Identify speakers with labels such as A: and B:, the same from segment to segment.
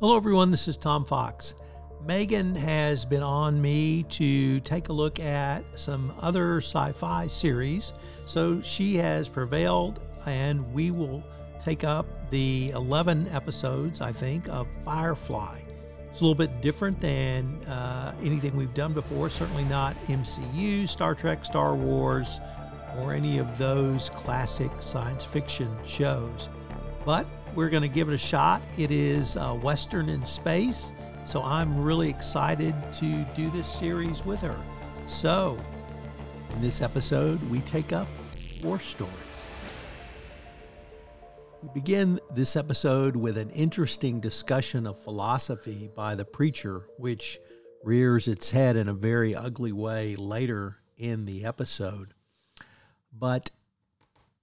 A: Hello, everyone. This is Tom Fox. Megan has been on me to take a look at some other sci fi series. So she has prevailed, and we will take up the 11 episodes, I think, of Firefly. It's a little bit different than uh, anything we've done before, certainly not MCU, Star Trek, Star Wars, or any of those classic science fiction shows. But we're going to give it a shot. It is uh, Western in space, so I'm really excited to do this series with her. So, in this episode, we take up war stories. We begin this episode with an interesting discussion of philosophy by the preacher, which rears its head in a very ugly way later in the episode. But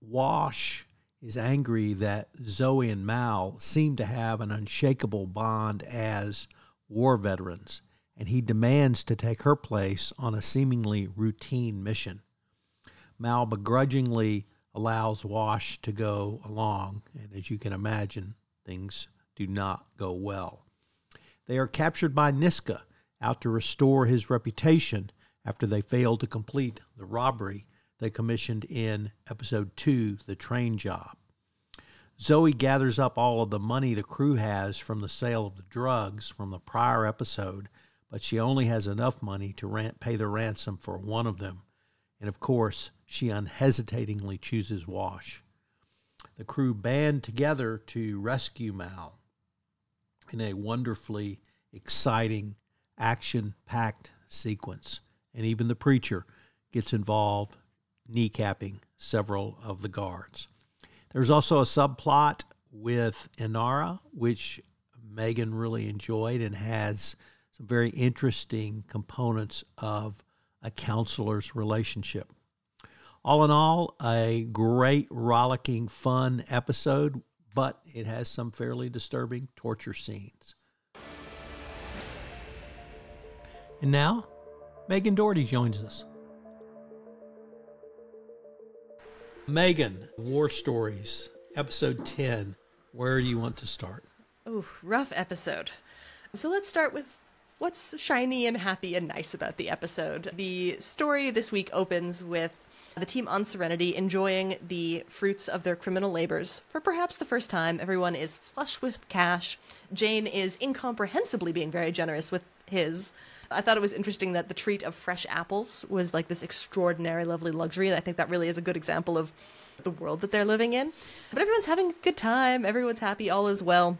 A: Wash is angry that Zoe and Mal seem to have an unshakable bond as war veterans, and he demands to take her place on a seemingly routine mission. Mal begrudgingly allows Wash to go along, and as you can imagine, things do not go well. They are captured by Niska, out to restore his reputation after they failed to complete the robbery they commissioned in episode 2, The Train Job. Zoe gathers up all of the money the crew has from the sale of the drugs from the prior episode, but she only has enough money to rent, pay the ransom for one of them. And of course, she unhesitatingly chooses Wash. The crew band together to rescue Mal in a wonderfully exciting, action packed sequence. And even the preacher gets involved kneecapping several of the guards. There's also a subplot with Inara, which Megan really enjoyed and has some very interesting components of a counselor's relationship. All in all, a great, rollicking, fun episode, but it has some fairly disturbing torture scenes. And now, Megan Dougherty joins us. Megan, War Stories, episode 10. Where do you want to start?
B: Oh, rough episode. So let's start with what's shiny and happy and nice about the episode. The story this week opens with the team on Serenity enjoying the fruits of their criminal labors. For perhaps the first time, everyone is flush with cash. Jayne is incomprehensibly being very generous with his. I thought it was interesting that the treat of fresh apples was like this extraordinary, lovely luxury. And I think that really is a good example of the world that they're living in. But everyone's having a good time. Everyone's happy. All is well.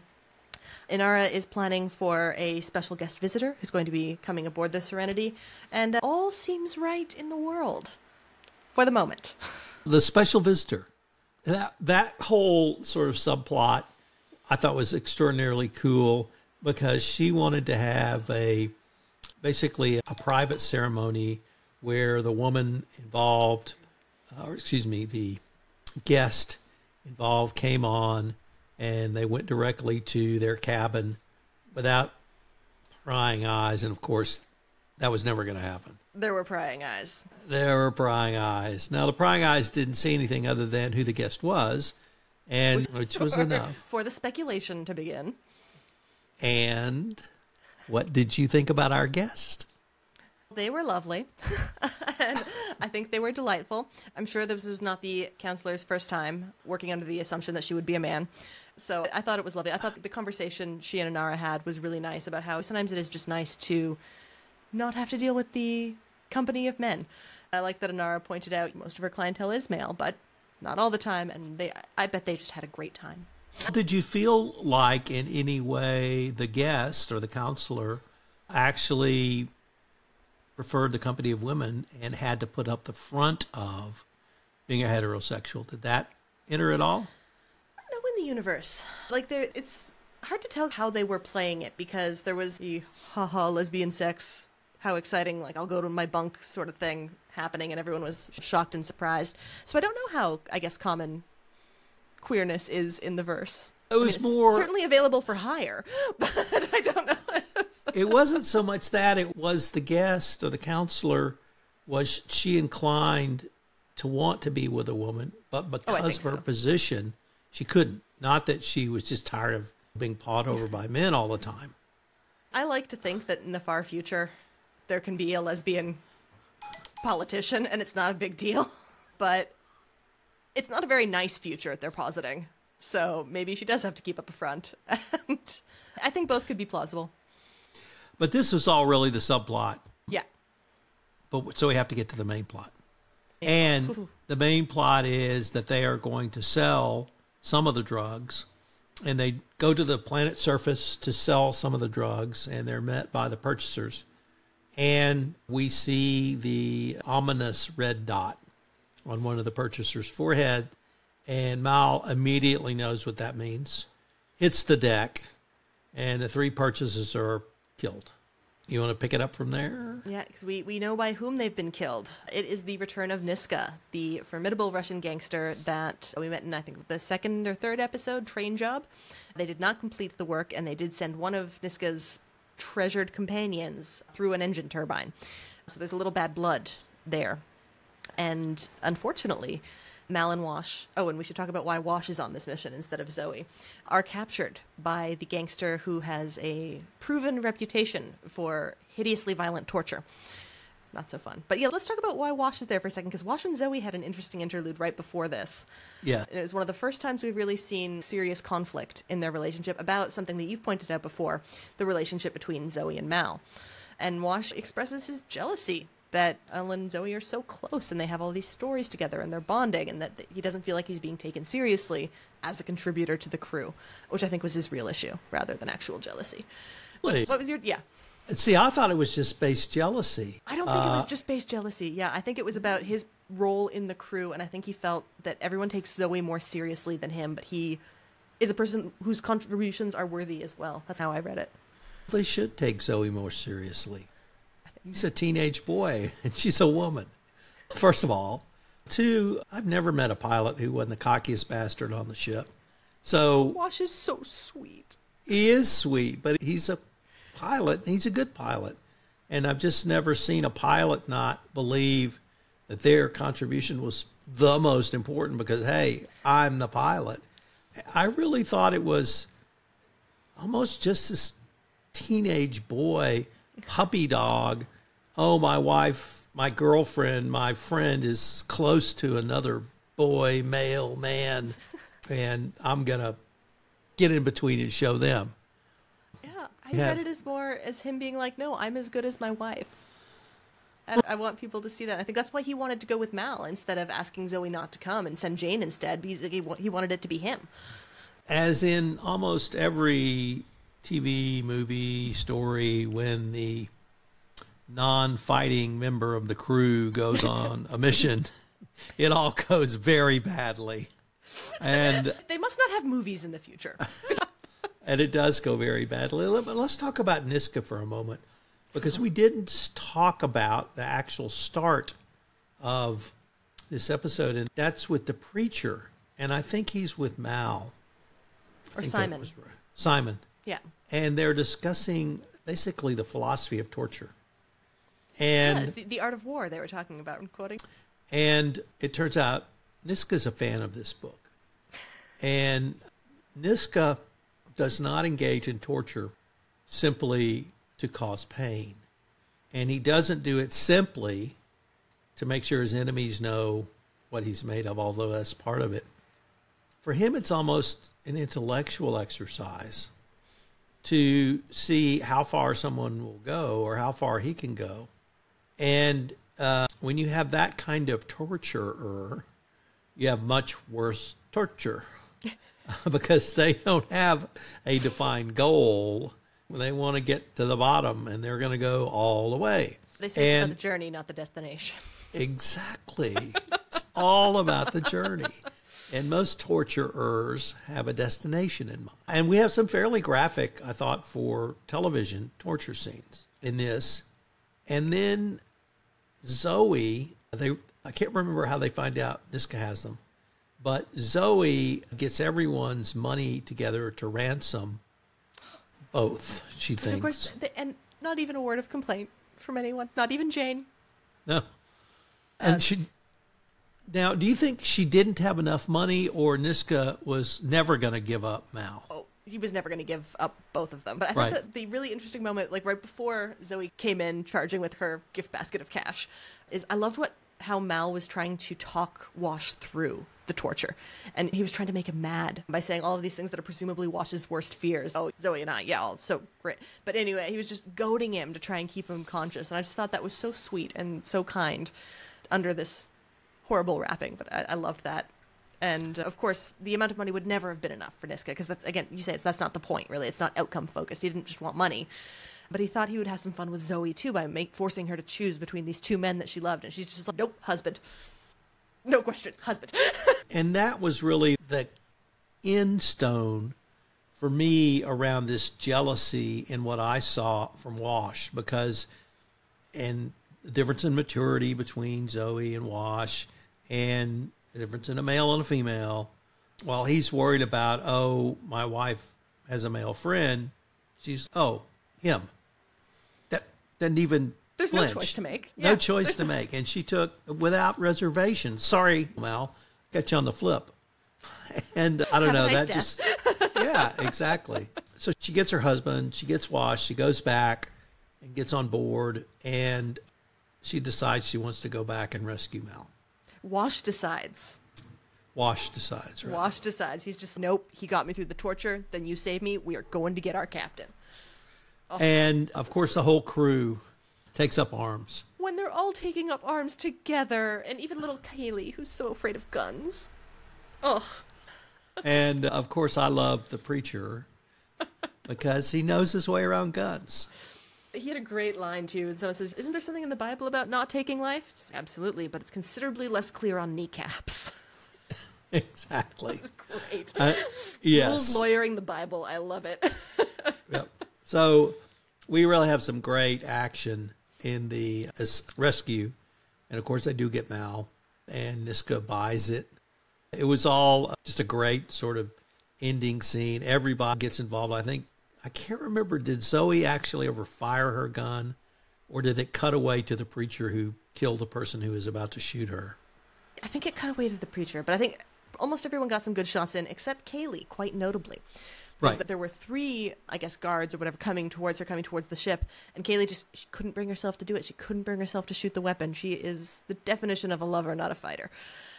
B: Inara is planning for a special guest visitor who's going to be coming aboard the Serenity, and uh, all seems right in the world for the moment.
A: The special visitor. That that whole sort of subplot I thought was extraordinarily cool because she wanted to have a basically a private ceremony where the woman involved, uh, or excuse me, the guest involved came on and they went directly to their cabin without prying eyes. And of course, that was never going to happen.
B: There were prying eyes.
A: There were prying eyes. Now, the prying eyes didn't see anything other than who the guest was, and which was enough.
B: For the speculation to begin.
A: And what did you think about our guest?
B: They were lovely. and I think they were delightful. I'm sure this was not the counselor's first time working under the assumption that she would be a man. So I thought it was lovely. I thought the conversation she and Inara had was really nice about how sometimes it is just nice to not have to deal with the company of men. I like that Inara pointed out most of her clientele is male, but not all the time, and they I bet they just had a great time.
A: Did you feel like in any way the guest or the counselor actually preferred the company of women and had to put up the front of being a heterosexual? Did that enter at all?
B: Know in the universe. Like there it's hard to tell how they were playing it because there was the haha lesbian sex, how exciting, like I'll go to my bunk sort of thing happening and everyone was shocked and surprised. So I don't know how I guess common queerness is in the verse.
A: It was
B: I mean,
A: more
B: certainly available for hire, but I don't know.
A: it wasn't so much that it was the guest or the counselor was she inclined to want to be with a woman, but
B: Oh,
A: because of her
B: so.
A: position, she couldn't. Not that she was just tired of being pawed over by men all the time.
B: I like to think that in the far future, there can be a lesbian politician and it's not a big deal. But it's not a very nice future they're positing. So maybe she does have to keep up a front. And I think both could be plausible.
A: But this is all really the subplot.
B: Yeah.
A: But so we have to get to the main plot. And the main plot is that they are going to sell some of the drugs and they go to the planet surface to sell some of the drugs and they're met by the purchasers. And we see the ominous red dot on one of the purchaser's forehead and Mal immediately knows what that means. Hits the deck and the three purchasers are killed. You want to pick it up from there?
B: Yeah, because we, we know by whom they've been killed. It is the return of Niska, the formidable Russian gangster that we met in, I think, the second or third episode, Train Job. They did not complete the work, and they did send one of Niska's treasured companions through an engine turbine. So there's a little bad blood there. And unfortunately, Mal and Wash, oh, and we should talk about why Wash is on this mission instead of Zoe, are captured by the gangster who has a proven reputation for hideously violent torture. Not so fun. But yeah, let's talk about why Wash is there for a second, because Wash and Zoe had an interesting interlude right before this.
A: Yeah.
B: And it was one of the first times we've really seen serious conflict in their relationship about something that you've pointed out before the relationship between Zoe and Mal. And Wash expresses his jealousy that Ellen and Zoe are so close and they have all these stories together and they're bonding and that he doesn't feel like he's being taken seriously as a contributor to the crew, which I think was his real issue rather than actual jealousy. What,
A: Please.
B: what was your yeah?
A: See, I thought it was just base jealousy.
B: I don't think it was uh, just base jealousy. Yeah, I think it was about his role in the crew, and I think he felt that everyone takes Zoe more seriously than him, but he is a person whose contributions are worthy as well. That's how I read it.
A: They should take Zoe more seriously. He's a teenage boy, and she's a woman. First of all, two, I've never met a pilot who wasn't the cockiest bastard on the ship. So
B: Wash is so sweet.
A: he is sweet, but he's a pilot. And he's a good pilot, and I've just never seen a pilot not believe that their contribution was the most important because hey, I'm the pilot. I really thought it was almost just this teenage boy, puppy dog. Oh, my wife, my girlfriend, my friend is close to another boy, male, man, and I'm going to get in between and show them.
B: Yeah, I
A: Yeah.
B: read it as more as him being like, "No, I'm as good as my wife." And I want people to see that. I think that's why he wanted to go with Mal instead of asking Zoe not to come and send Jayne instead. Because he he wanted it to be him.
A: as in almost every TV, movie, story, when the non fighting member of the crew goes on a mission, it all goes very badly. And
B: They must not have movies in the future.
A: and it does go very badly. But let's talk about Niska for a moment because we didn't talk about the actual start of this episode, and that's with the preacher. And I think he's with Mal.
B: Or Simon.
A: right. Simon.
B: Yeah.
A: and they're discussing basically the philosophy of torture. And
B: it's the, the art of war they were talking about and quoting.
A: and it turns out Niska's a fan of this book. And Niska does not engage in torture simply to cause pain. And he doesn't do it simply to make sure his enemies know what he's made of, although that's part of it. For him, it's almost an intellectual exercise to see how far someone will go or how far he can go. And uh, when you have that kind of torturer, you have much worse torture because they don't have a defined goal. They want to get to the bottom and they're going to go all the way.
B: They say it's about the journey, not the destination.
A: Exactly. it's all about the journey. And most torturers have a destination in mind. And we have some fairly graphic, I thought, for television torture scenes in this. And then Zoe, they I can't remember how they find out Niska has them, but Zoe gets everyone's money together to ransom both, she thinks.
B: of course, and not even a word of complaint from anyone, not even Jayne.
A: No. Uh, and she now, do you think she didn't have enough money or Niska was never going to give up Mal?
B: Oh, he was never going to give up both of them. But I
A: Right.
B: thought the really interesting moment, like right before Zoe came in charging with her gift basket of cash, is I loved what how Mal was trying to talk Wash through the torture, and he was trying to make him mad by saying all of these things that are presumably Wash's worst fears. Oh, Zoe and I, yeah, all so great. But anyway, he was just goading him to try and keep him conscious, and I just thought that was so sweet and so kind under this horrible wrapping. But I, I loved that. And of course, the amount of money would never have been enough for Niska because that's again, you say it's, that's not the point, really. It's not outcome focused. He didn't just want money, but he thought he would have some fun with Zoe too by make, forcing her to choose between these two men that she loved, and she's just like, nope, husband, no question, husband.
A: And that was really the end stone for me around this jealousy in what I saw from Wash because, and the difference in maturity between Zoe and Wash, and the difference in a male and a female. While he's worried about, oh, my wife has a male friend, she's, oh, him. That doesn't even.
B: There's no choice to make.
A: No choice to make. And she took without reservation. Sorry, Mal, got you on the flip. And I don't
B: Have
A: know,
B: nice
A: that
B: death.
A: just Yeah, exactly. So she gets her husband, she gets washed, she goes back and gets on board and she decides she wants to go back and rescue Mal.
B: Wash decides.
A: Wash decides, right?
B: Wash decides. He's just nope. He got me through the torture. Then you saved me. We are going to get our captain. Oh.
A: And of course the whole crew takes up arms.
B: When they're all taking up arms together, and even little Kaylee, who's so afraid of guns. Ugh.
A: And of course I love the preacher because he knows his way around guns.
B: He had a great line too. And someone says, "Isn't there something in the Bible about not taking life?" It's, Absolutely, but it's considerably less clear on kneecaps.
A: Exactly.
B: great.
A: Uh,
B: Rules
A: yes.
B: lawyering the Bible. I love it.
A: Yep. So we really have some great action in the this rescue. And of course, they do get Mal, and Niska buys it. It was all just a great sort of ending scene. Everybody gets involved. I think, I can't remember, did Zoe actually ever fire her gun? Or did it cut away to the preacher who killed the person who was about to shoot her?
B: I think it cut away to the preacher, but I think almost everyone got some good shots in, except Kaylee, quite notably.
A: Right.
B: There were three, I guess, guards or whatever coming towards her, coming towards the ship, and Kaylee just she couldn't bring herself to do it. She couldn't bring herself to shoot the weapon. She is the definition of a lover, not a fighter.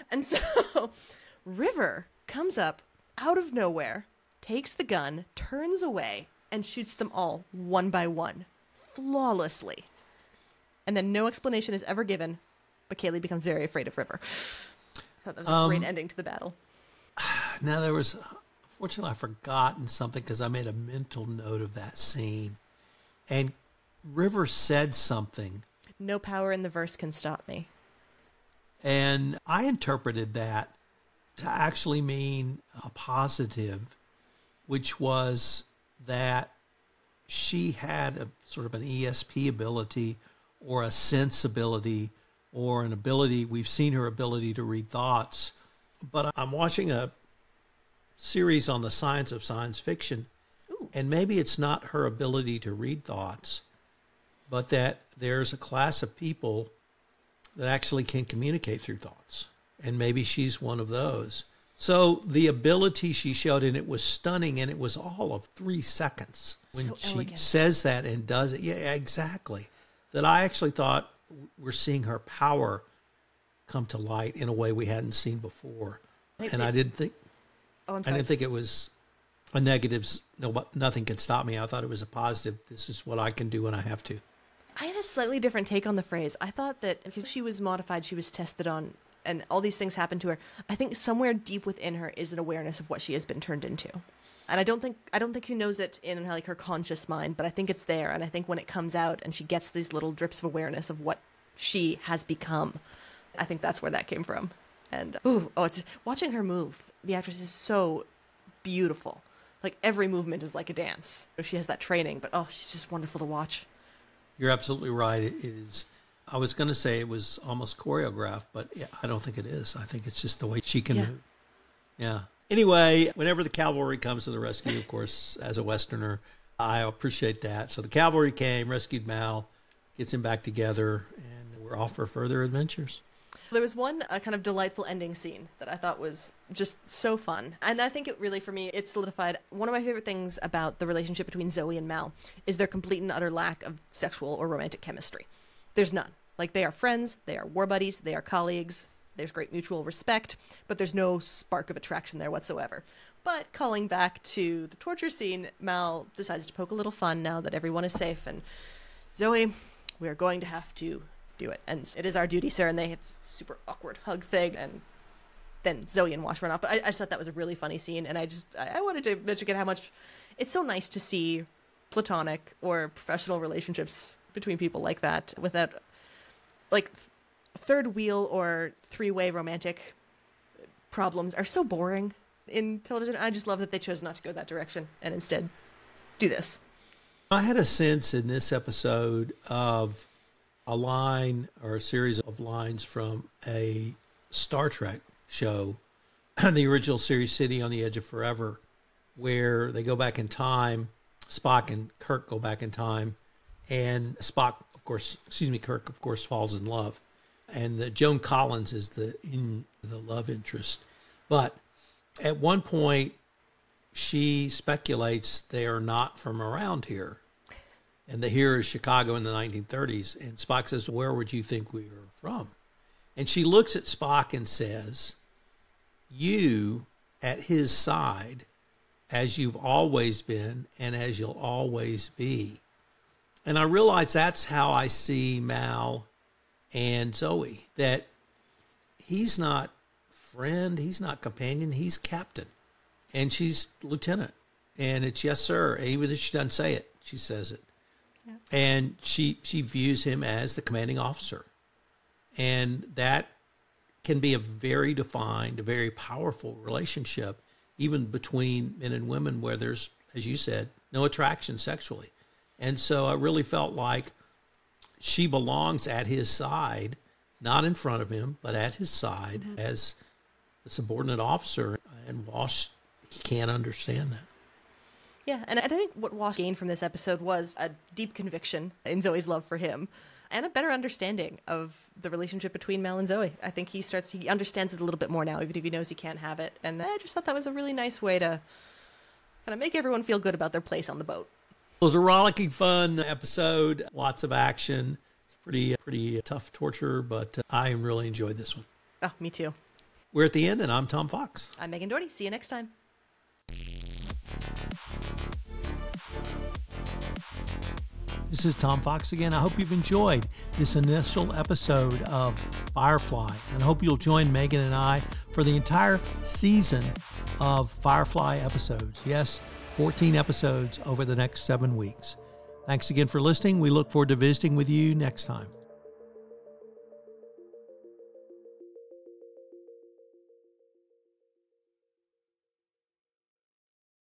B: And so River comes up out of nowhere, takes the gun, turns away, and shoots them all one by one, flawlessly. And then no explanation is ever given, but Kaylee becomes very afraid of River. I thought that was a
A: Um,
B: great ending to the battle.
A: Now, there was, fortunately, I've forgotten something because I made a mental note of that scene. And River said something
B: No power in the verse can stop me.
A: And I interpreted that to actually mean a positive, which was that she had a sort of an ESP ability or a sensibility or an ability. We've seen her ability to read thoughts, but I'm watching a series on the science of science fiction, and maybe it's not her ability to read thoughts, but that there's a class of people that actually can communicate through thoughts. And maybe she's one of those. So the ability she showed, and it was stunning, and it was all of three seconds when
B: So
A: she
B: elegant.
A: says that and does it. Yeah, exactly. That I actually thought we're seeing her power come to light in a way we hadn't seen before.
B: It-
A: And I didn't think
B: Oh, I'm sorry.
A: I didn't think it was a negative. No, but nothing can stop me. I thought it was a positive. This is what I can do when I have to.
B: I had a slightly different take on the phrase. I thought that because she was modified, she was tested on, and all these things happen to her. I think somewhere deep within her is an awareness of what she has been turned into, and I don't think I don't think she knows it in like her conscious mind, but I think it's there, and I think when it comes out and she gets these little drips of awareness of what she has become, I think that's where that came from. And ooh, oh, it's watching her move. The actress is so beautiful. Like every movement is like a dance. She has that training, but oh, she's just wonderful to watch.
A: You're absolutely right. It is. I was going to say it was almost choreographed, but yeah, I don't think it is. I think it's just the way she can
B: Yeah.
A: move. Yeah. Anyway, whenever the cavalry comes to the rescue, of course, as a Westerner, I appreciate that. So the cavalry came, rescued Mal, gets him back together, and we're off for further adventures.
B: There was one a kind of delightful ending scene that I thought was just so fun. And I think it really, for me, it solidified one of my favorite things about the relationship between Zoe and Mal is their complete and utter lack of sexual or romantic chemistry. There's none. Like, they are friends, they are war buddies, they are colleagues, there's great mutual respect, but there's no spark of attraction there whatsoever. But calling back to the torture scene, Mal decides to poke a little fun now that everyone is safe. And Zoe, we are going to have to do it. And it is our duty, sir. And they have super awkward hug thing. And then Zoe and Wash run off. But I, I just thought that was a really funny scene. And I just, I, I wanted to mention again how much it's so nice to see platonic or professional relationships between people like that without, like, third wheel or three way romantic problems are so boring in television. I just love that they chose not to go that direction and instead do this.
A: I had a sense in this episode of a line or a series of lines from a Star Trek show, the original series City on the Edge of Forever, where they go back in time. Spock and Kirk go back in time, and Spock, course, excuse me, Kirk, of course, falls in love, and the, Joan Collins is the in the love interest, but at one point she speculates they are not from around here. And the here is Chicago in the 1930s. And Spock says, Where would you think we are from? And she looks at Spock and says, You at his side, as you've always been and as you'll always be. And I realize that's how I see Mal and Zoe, that he's not friend, he's not companion, he's captain. And she's lieutenant. And it's yes, sir. Even if she doesn't say it, she says it. Yeah. And she she views him as the commanding officer. And that can be a very defined, a very powerful relationship, even between men and women, where there's, as you said, no attraction sexually. And so I really felt like she belongs at his side, not in front of him, but at his side mm-hmm. as the subordinate officer. And Wash, he can't understand that.
B: Yeah, and I think what Wash gained from this episode was a deep conviction in Zoe's love for him and a better understanding of the relationship between Mel and Zoe. I think he starts, he understands it a little bit more now, even if he knows he can't have it. And I just thought that was a really nice way to kind of make everyone feel good about their place on the boat.
A: It was a rollicking, fun episode. Lots of action. It's pretty, pretty tough torture, but uh, I really enjoyed this one.
B: Oh, me too.
A: We're at the end, and I'm Tom Fox.
B: I'm Megan Dougherty. See you next time.
A: This is Tom Fox again. I hope you've enjoyed this initial episode of Firefly, and I hope you'll join Megan and I for the entire season of Firefly episodes. Yes, 14 episodes over the next seven weeks. Thanks again for listening. We look forward to visiting with you next time.